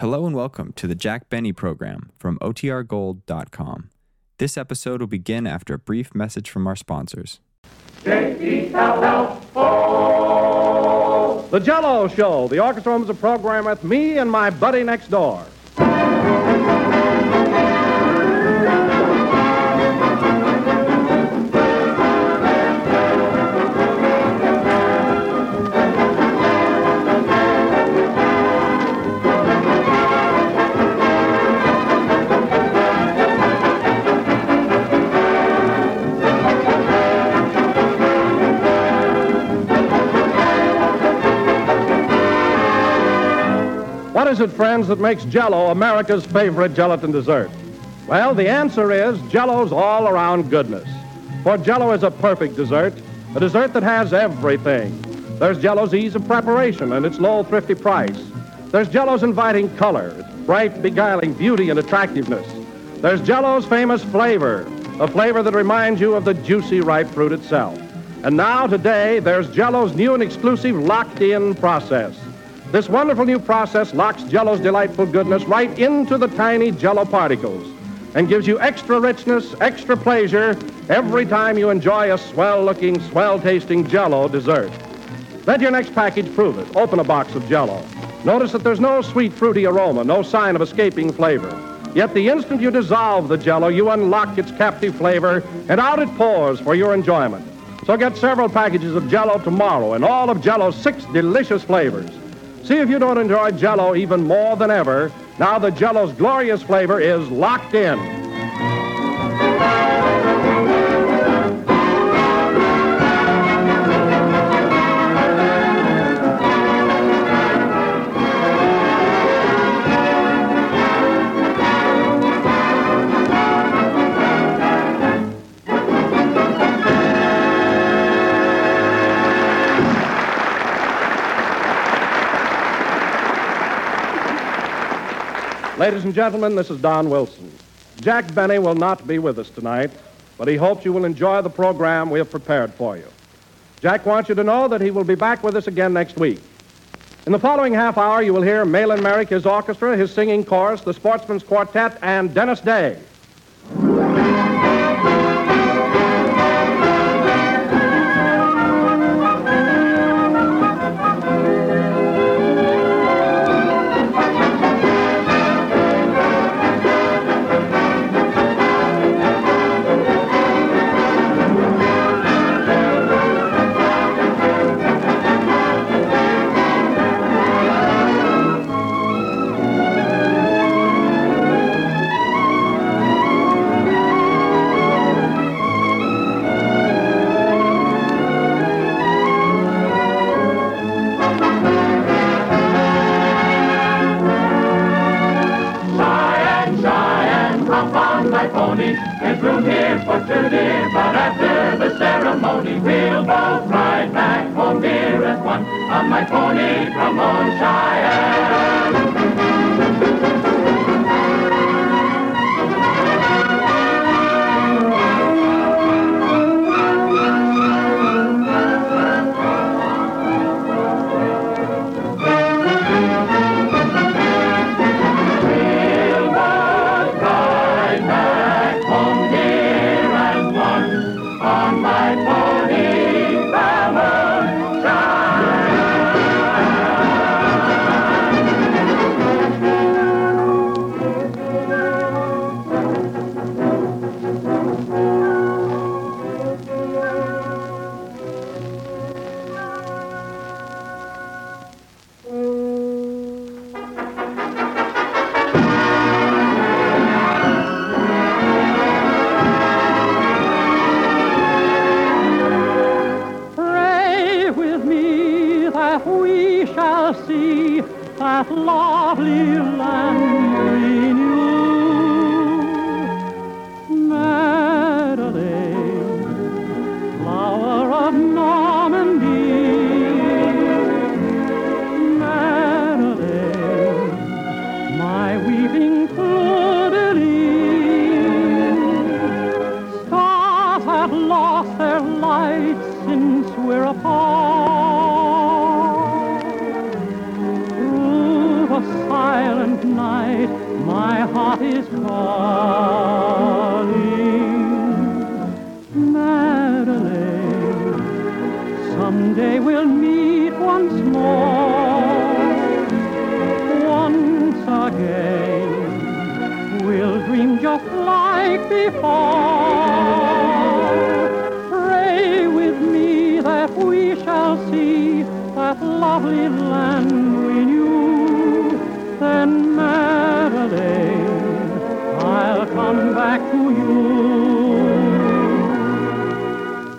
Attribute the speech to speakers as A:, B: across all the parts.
A: Hello and welcome to the Jack Benny program from OTRGold.com. This episode will begin after a brief message from our sponsors.
B: The
C: Jello Show. The orchestra is a program with me and my buddy next door. What is it, friends, that makes Jello America's favorite gelatin dessert? Well, the answer is Jello's all around goodness. For Jello is a perfect dessert, a dessert that has everything. There's Jello's ease of preparation and its low, thrifty price. There's Jello's inviting color, its bright, beguiling beauty and attractiveness. There's Jello's famous flavor, a flavor that reminds you of the juicy, ripe fruit itself. And now, today, there's Jello's new and exclusive locked in process. This wonderful new process locks Jello's delightful goodness right into the tiny Jello particles and gives you extra richness, extra pleasure every time you enjoy a swell-looking, swell-tasting Jello dessert. Let your next package prove it. Open a box of Jello. Notice that there's no sweet, fruity aroma, no sign of escaping flavor. Yet the instant you dissolve the Jello, you unlock its captive flavor, and out it pours for your enjoyment. So get several packages of Jello tomorrow and all of Jello's six delicious flavors. See if you don't enjoy Jello even more than ever. Now that Jello's glorious flavor is locked in. Ladies and gentlemen, this is Don Wilson. Jack Benny will not be with us tonight, but he hopes you will enjoy the program we have prepared for you. Jack wants you to know that he will be back with us again next week. In the following half hour, you will hear Mahlon Merrick, his orchestra, his singing chorus, the Sportsman's Quartet, and Dennis Day.
D: That lovely land Pray with me that we shall see that lovely land we knew. Then, Madeline, I'll come back to you.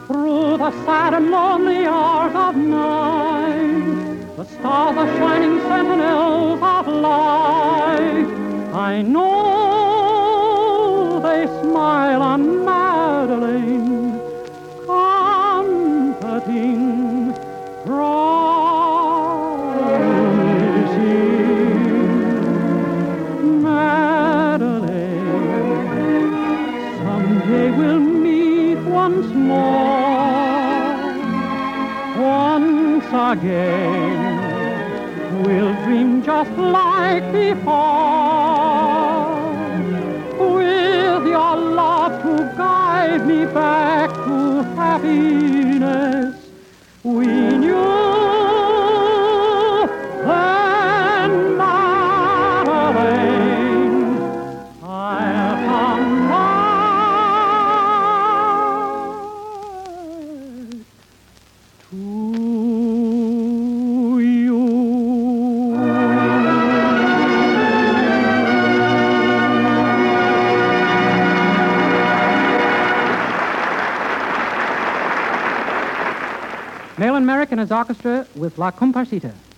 D: Through the sad and lonely hours of night, the stars are shining sentinels of light. I know smile on Madeline, comforting, promising. Madeline, someday we'll meet once more. Once again, we'll dream just like before. La Comparsita.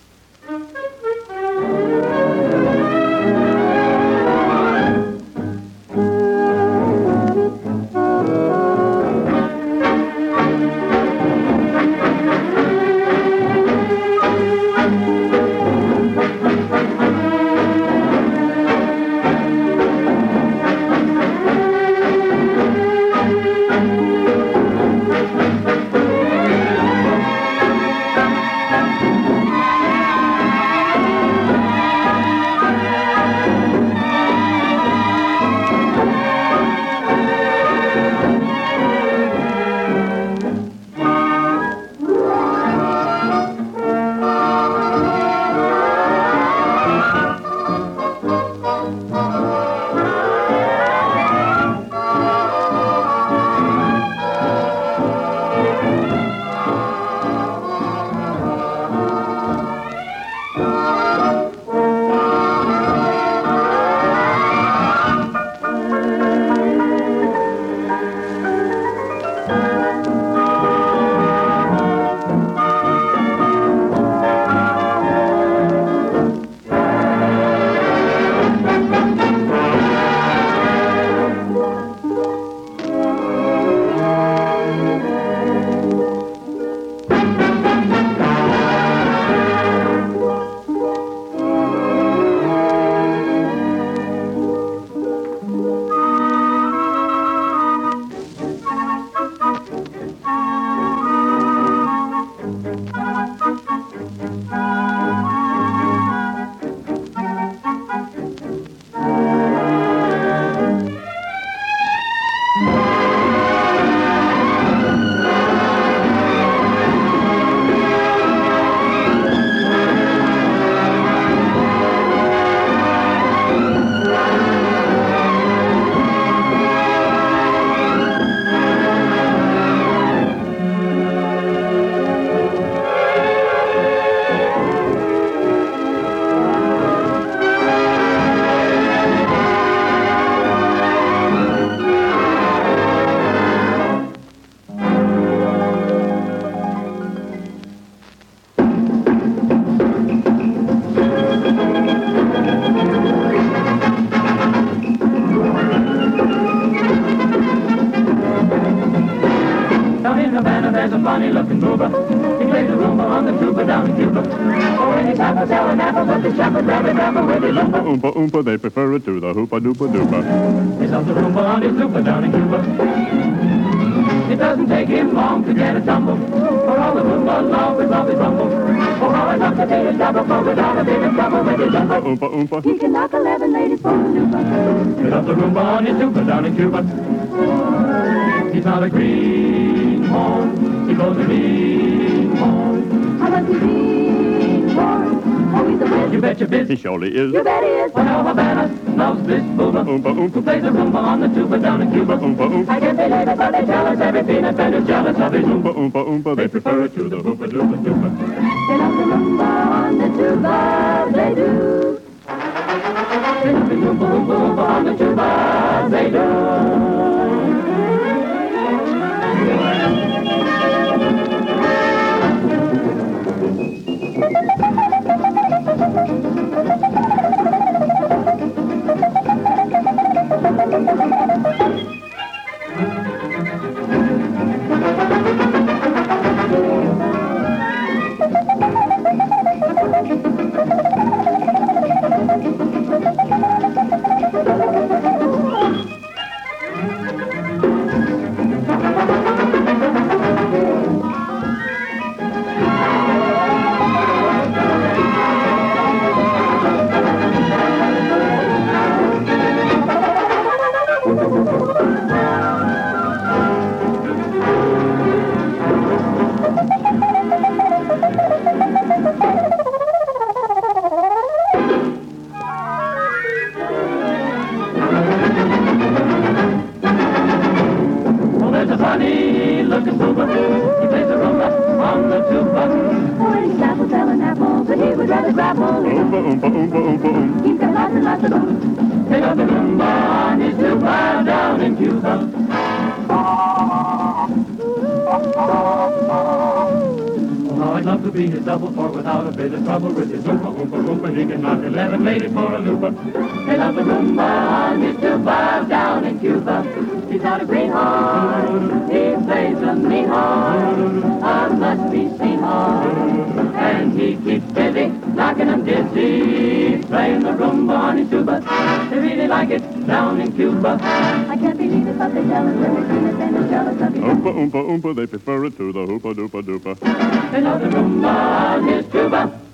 E: Oompa Oompa, they prefer it to the Hoopa Doopa Doopa.
B: He's on the rumba on his tuba down in Cuba. It doesn't take him long to get a tumble, for all the Roomba love is love is rumble. Oh, how I love to see his double, for without a bit of trouble with his jumbo.
E: Oompa Oompa.
F: He can knock 11 ladies for a Lupa.
B: He loves the Roomba on his tuba down in Cuba. He's not a greenhorn, he blows a greenhorn.
F: How does he greenhorn? He's whiz.
B: You bet your biz.
E: He surely is.
F: You bet he is.
B: Well, how Havana loves this booba.
E: Oompa
B: Who
E: Oompa.
B: plays the Roomba on the tuba down in Cuba.
E: Oompa Oompa.
F: I can't believe it, but they tell us
B: Every peanut bender's jealous of his
E: Oompa Oompa Oompa. They prefer it to the Hoopa Doopa Doopa.
F: They love the rumba on the tuba, they do.
B: They love his Roomba, Oompa, Oompa on the tuba. They do.
E: Oompa Oompa Oompa Oompa.
F: He's got lots and lots of them.
B: They love the Roomba on his down in Cuba. How I'd love to be his double, for without a bit of trouble with his Oompa, Oompa, Oompa, he can knock 11 ladies for a looper. They love the Roomba on his down in Cuba. He's not a greenhorn, he plays a mean horn, a must-be-seen horn. And he keeps busy, knocking 'em dizzy, playing the Roomba on his tuba. They really like it down in Cuba.
F: I can't believe it, but they tell us every peanut bender's jealous of his
E: Oompa Oompa Oompa. They prefer it to the Hoopa Doopa Doopa.
B: They love the Roomba on his tuba.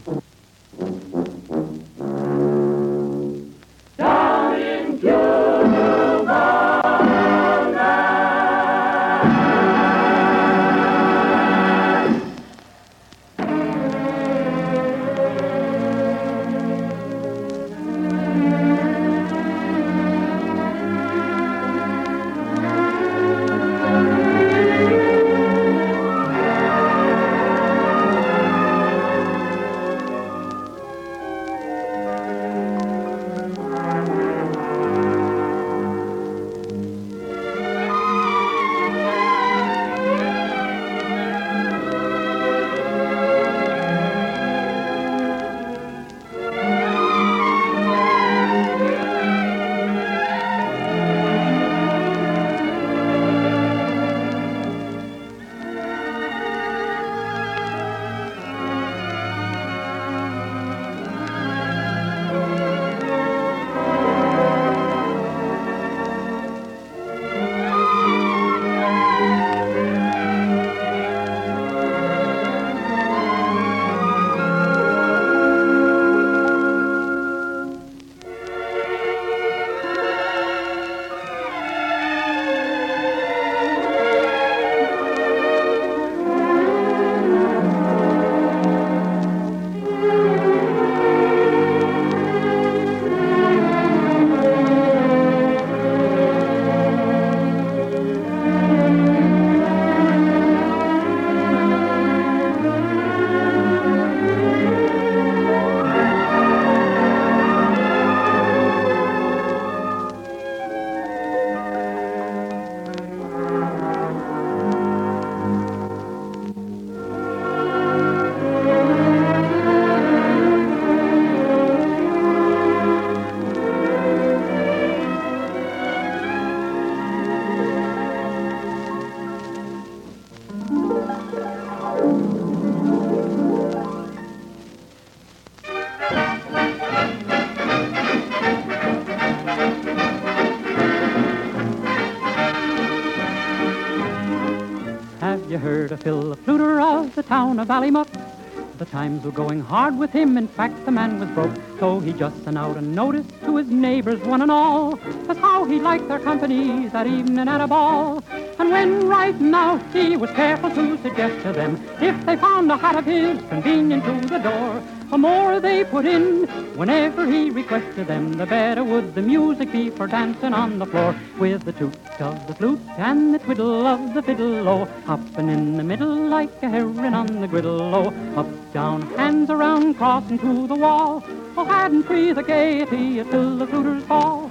D: Town of Ballymuck? The times were going hard with him, in fact the man was broke, so he just sent out a notice to his neighbors one and all, as how he liked their company that evening at a ball. And when riding out, he was careful to suggest to them, if they found a hat of his convenient to the door, the more they put in, whenever he requested them, the better would the music be for dancing on the floor with the toot of the flute and the twiddle of the fiddle, oh, hopping in the middle like a heron on the griddle, oh, up, down, hands around, crossing to the wall, oh, hadn't we the gaiety till the fluters fall.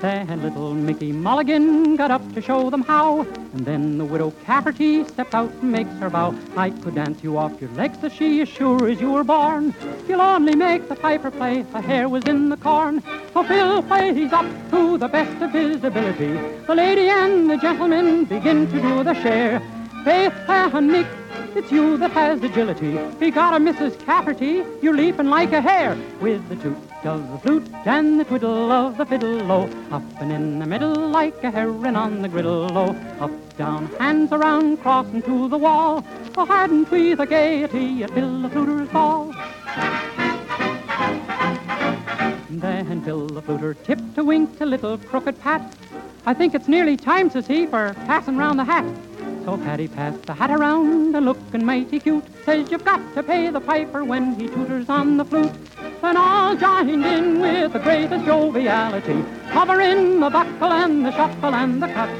D: Then little Mickey Mulligan got up to show them how. And then the widow Cafferty stepped out and makes her vow. I could dance you off your legs, says she, as sure as you were born. You'll only make the piper play, the hair was in the corn. Oh, so Phil plays up to the best of his ability. The lady and the gentleman begin to do the share. Faith and Nick it's you that has agility. Be got a Mrs. Cafferty, you're leaping like a hare. With the toot of the flute and the twiddle of the fiddle, oh, hopping in the middle like a heron on the griddle, oh, up, down, hands around, crossing to the wall. Oh, hadn't we the gaiety Phil the Fluter's ball? Then Phil the Fluter tipped a wink to little crooked Pat. I think it's nearly time, says he, for passing round the hat. So Paddy passed the hat around, a looking mighty cute. Says you've got to pay the piper when he tutors on the flute. Then all joined in with the greatest joviality, covering the buckle and the shuffle and the cut.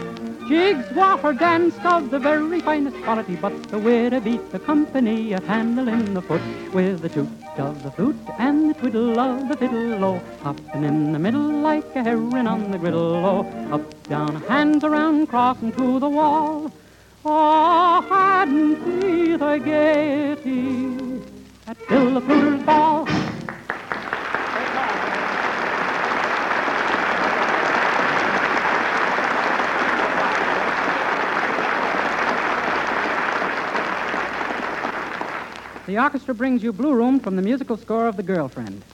D: Jigs were danced of the very finest quality, but the widow beat the company at handling the foot with the toot of the flute and the twiddle of the fiddle, oh, hopping in the middle like a heron on the griddle, oh, up, down, hands around, crossing to the wall. Oh, hadn't we the gaiety at Phil the Fluter's ball? The orchestra brings you Blue Room from the musical score of The Girlfriend.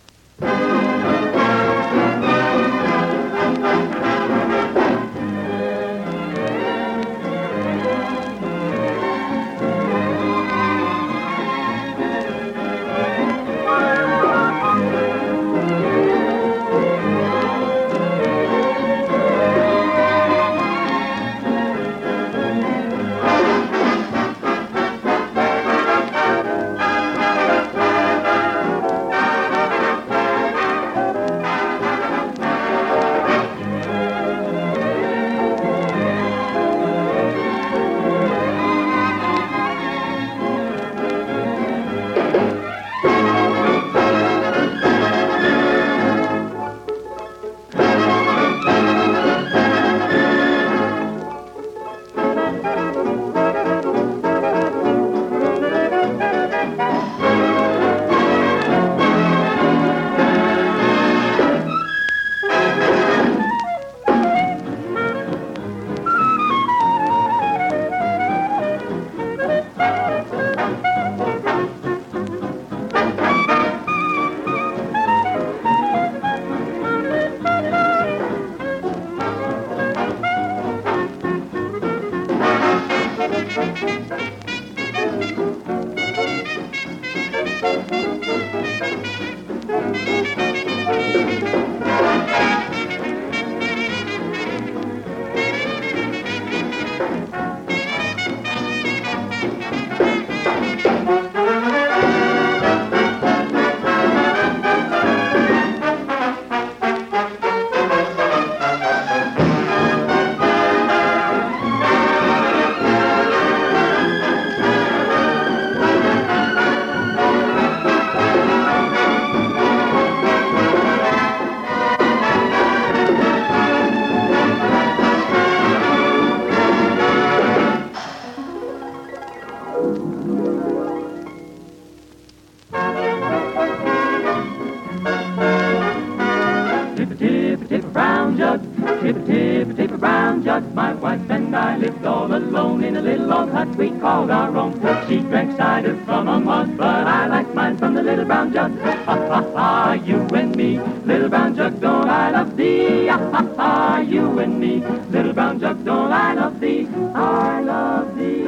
D: from a mug, but I like mine from the little brown jug. Ha ha ha, you and me, little brown jug, don't I love thee? Ha ha ha, you and me, little brown jug, don't I love
B: thee? I love thee.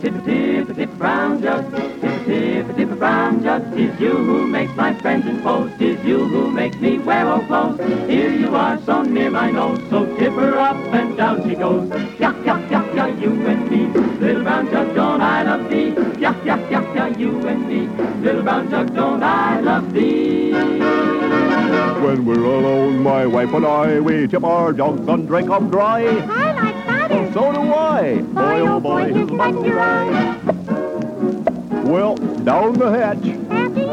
B: Tip tip tip brown jug, tip tip tip brown jug. Tis you who makes my friends and foes, tis you who makes me wear old clothes. Here you are so near my nose, so tip her up and down she goes. Yuck yuck. Jug, don't I love thee?
E: When we're alone, my wife and I, we tip our jugs and drink 'em dry.
F: I like
E: Oh,
F: cider.
E: so do I.
F: Boy, oh boy, his buttons are on.
E: Well, down the hatch.
F: After you.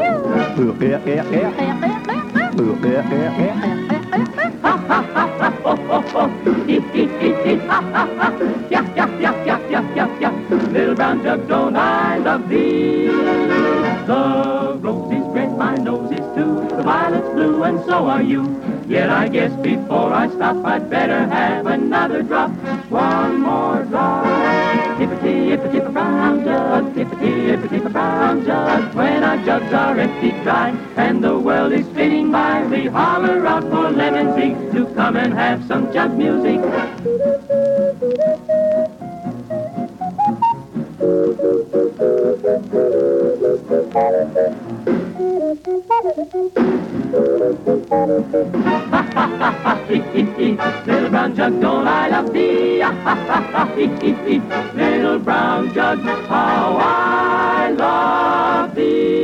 B: Little brown jug, don't I love thee? The rose is red, my nose is too. The violet's blue, and so are you. Yet I guess before I stop, I'd better have another drop. One more drop. Tippity, ippity, tippa brown jug. Tippity, ippity, tippa brown jug. When our jugs are empty dry, and the world is spinning by, we holler out for lemon to come and have some jug music. Little brown jug, don't I love thee? Little brown jug, how I love thee.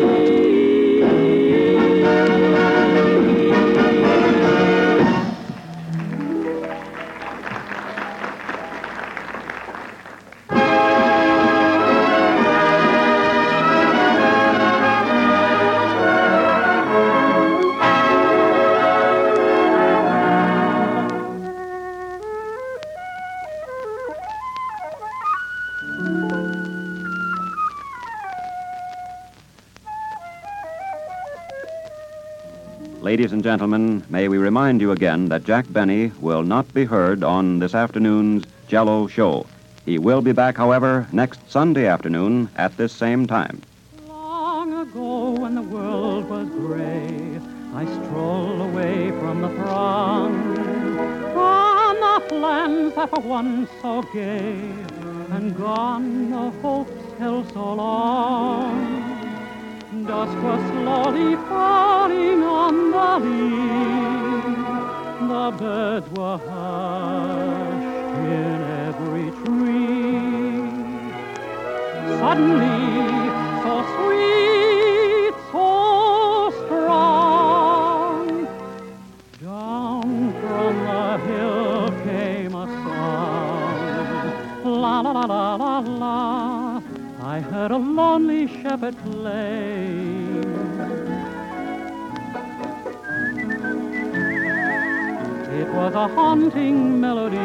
G: Ladies and gentlemen, may we remind you again that Jack Benny will not be heard on this afternoon's Jello show. He will be back, however, next Sunday afternoon at this same time.
D: Long ago, when the world was gray, I strolled away from the throng, from the lands that were once so gay, and gone the hopes held so long. Dusk was slowly falling on the leaves, the birds were hushed in every tree. Suddenly, Heard a lonely shepherd lay. It was a haunting melody.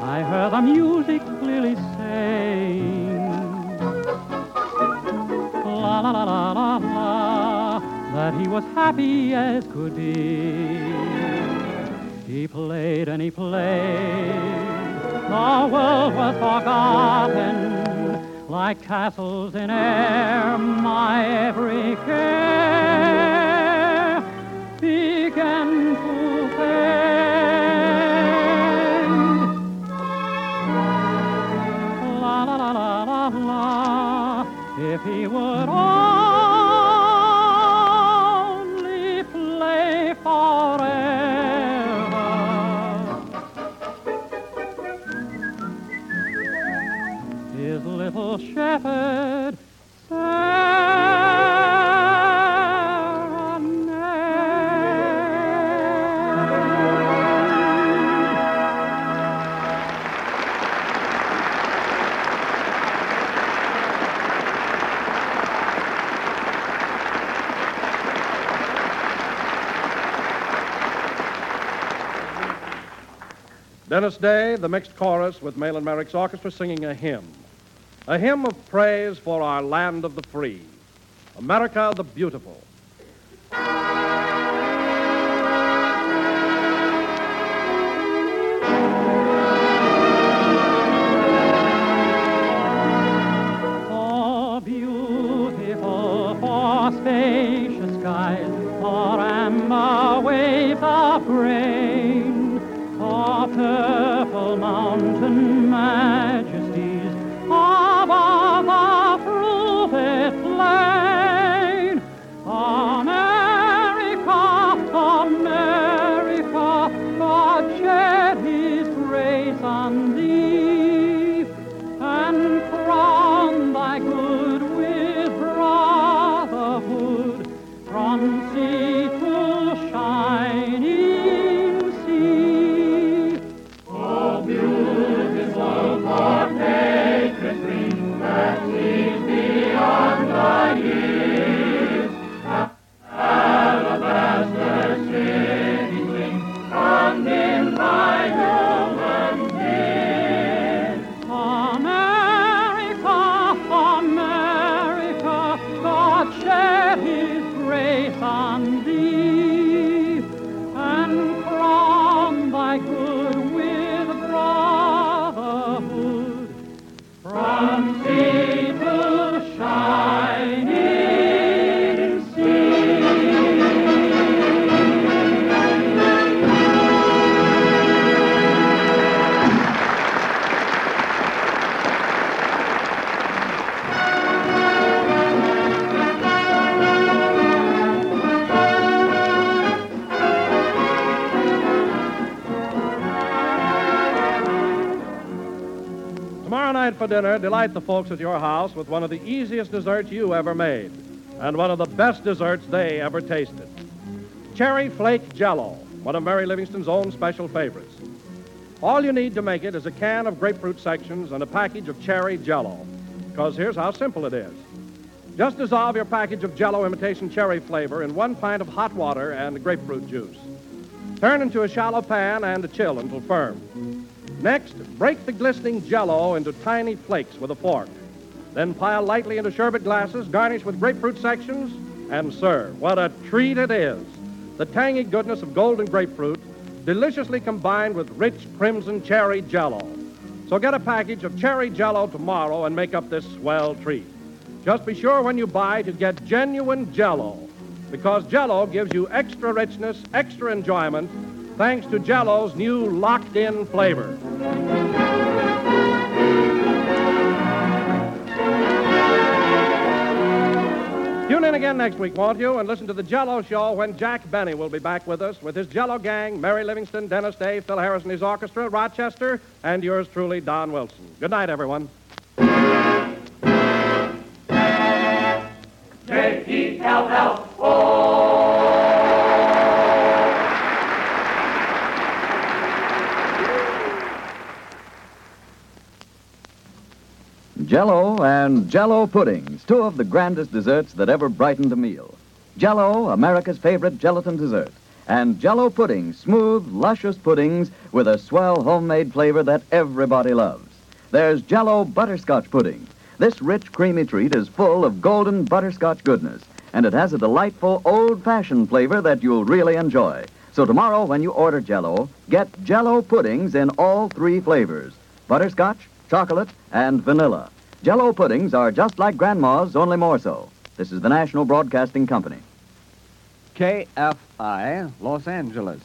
D: I heard the music clearly saying, la la la la la, that he was happy as could be. He played and he played, the world was forgotten, like castles in air, my every care began to fade. La la la la la la. If he would
C: Dennis Day, the mixed chorus with Mahlon Merrick's orchestra singing a hymn. A hymn of praise for our land of the free, America the beautiful. Dinner, delight the folks at your house with one of the easiest desserts you ever made and one of the best desserts they ever tasted. Cherry Flake Jello, one of Mary Livingstone's own special favorites. All you need to make it is a can of grapefruit sections and a package of cherry jello. Because here's how simple it is. Just dissolve your package of jello imitation cherry flavor in one pint of hot water and grapefruit juice. Turn into a shallow pan and chill until firm. Next, break the glistening jello into tiny flakes with a fork. Then pile lightly into sherbet glasses, garnish with grapefruit sections, and serve. What a treat it is! The tangy goodness of golden grapefruit, deliciously combined with rich crimson cherry jello. So get a package of cherry jello tomorrow and make up this swell treat. Just be sure when you buy to get genuine jello, because jello gives you extra richness, extra enjoyment, thanks to jello's new locked in flavor. In again next week, won't you? And listen to the Jello Show when Jack Benny will be back with us with his Jello gang, Mary Livingstone, Dennis Day, Phil Harris and his orchestra, Rochester, and yours truly, Don Wilson. Good night, everyone.
H: Jello and Jello puddings, two of the grandest desserts that ever brightened a meal. Jello, America's favorite gelatin dessert, and Jello puddings, smooth, luscious puddings with a swell homemade flavor that everybody loves. There's Jello butterscotch pudding. This rich, creamy treat is full of golden butterscotch goodness, and it has a delightful old-fashioned flavor that you'll really enjoy. So tomorrow, when you order Jello, get Jello puddings in all three flavors: butterscotch, chocolate, and vanilla. Jello puddings are just like Grandma's, only more so. This is the National Broadcasting Company.
I: KFI, Los Angeles.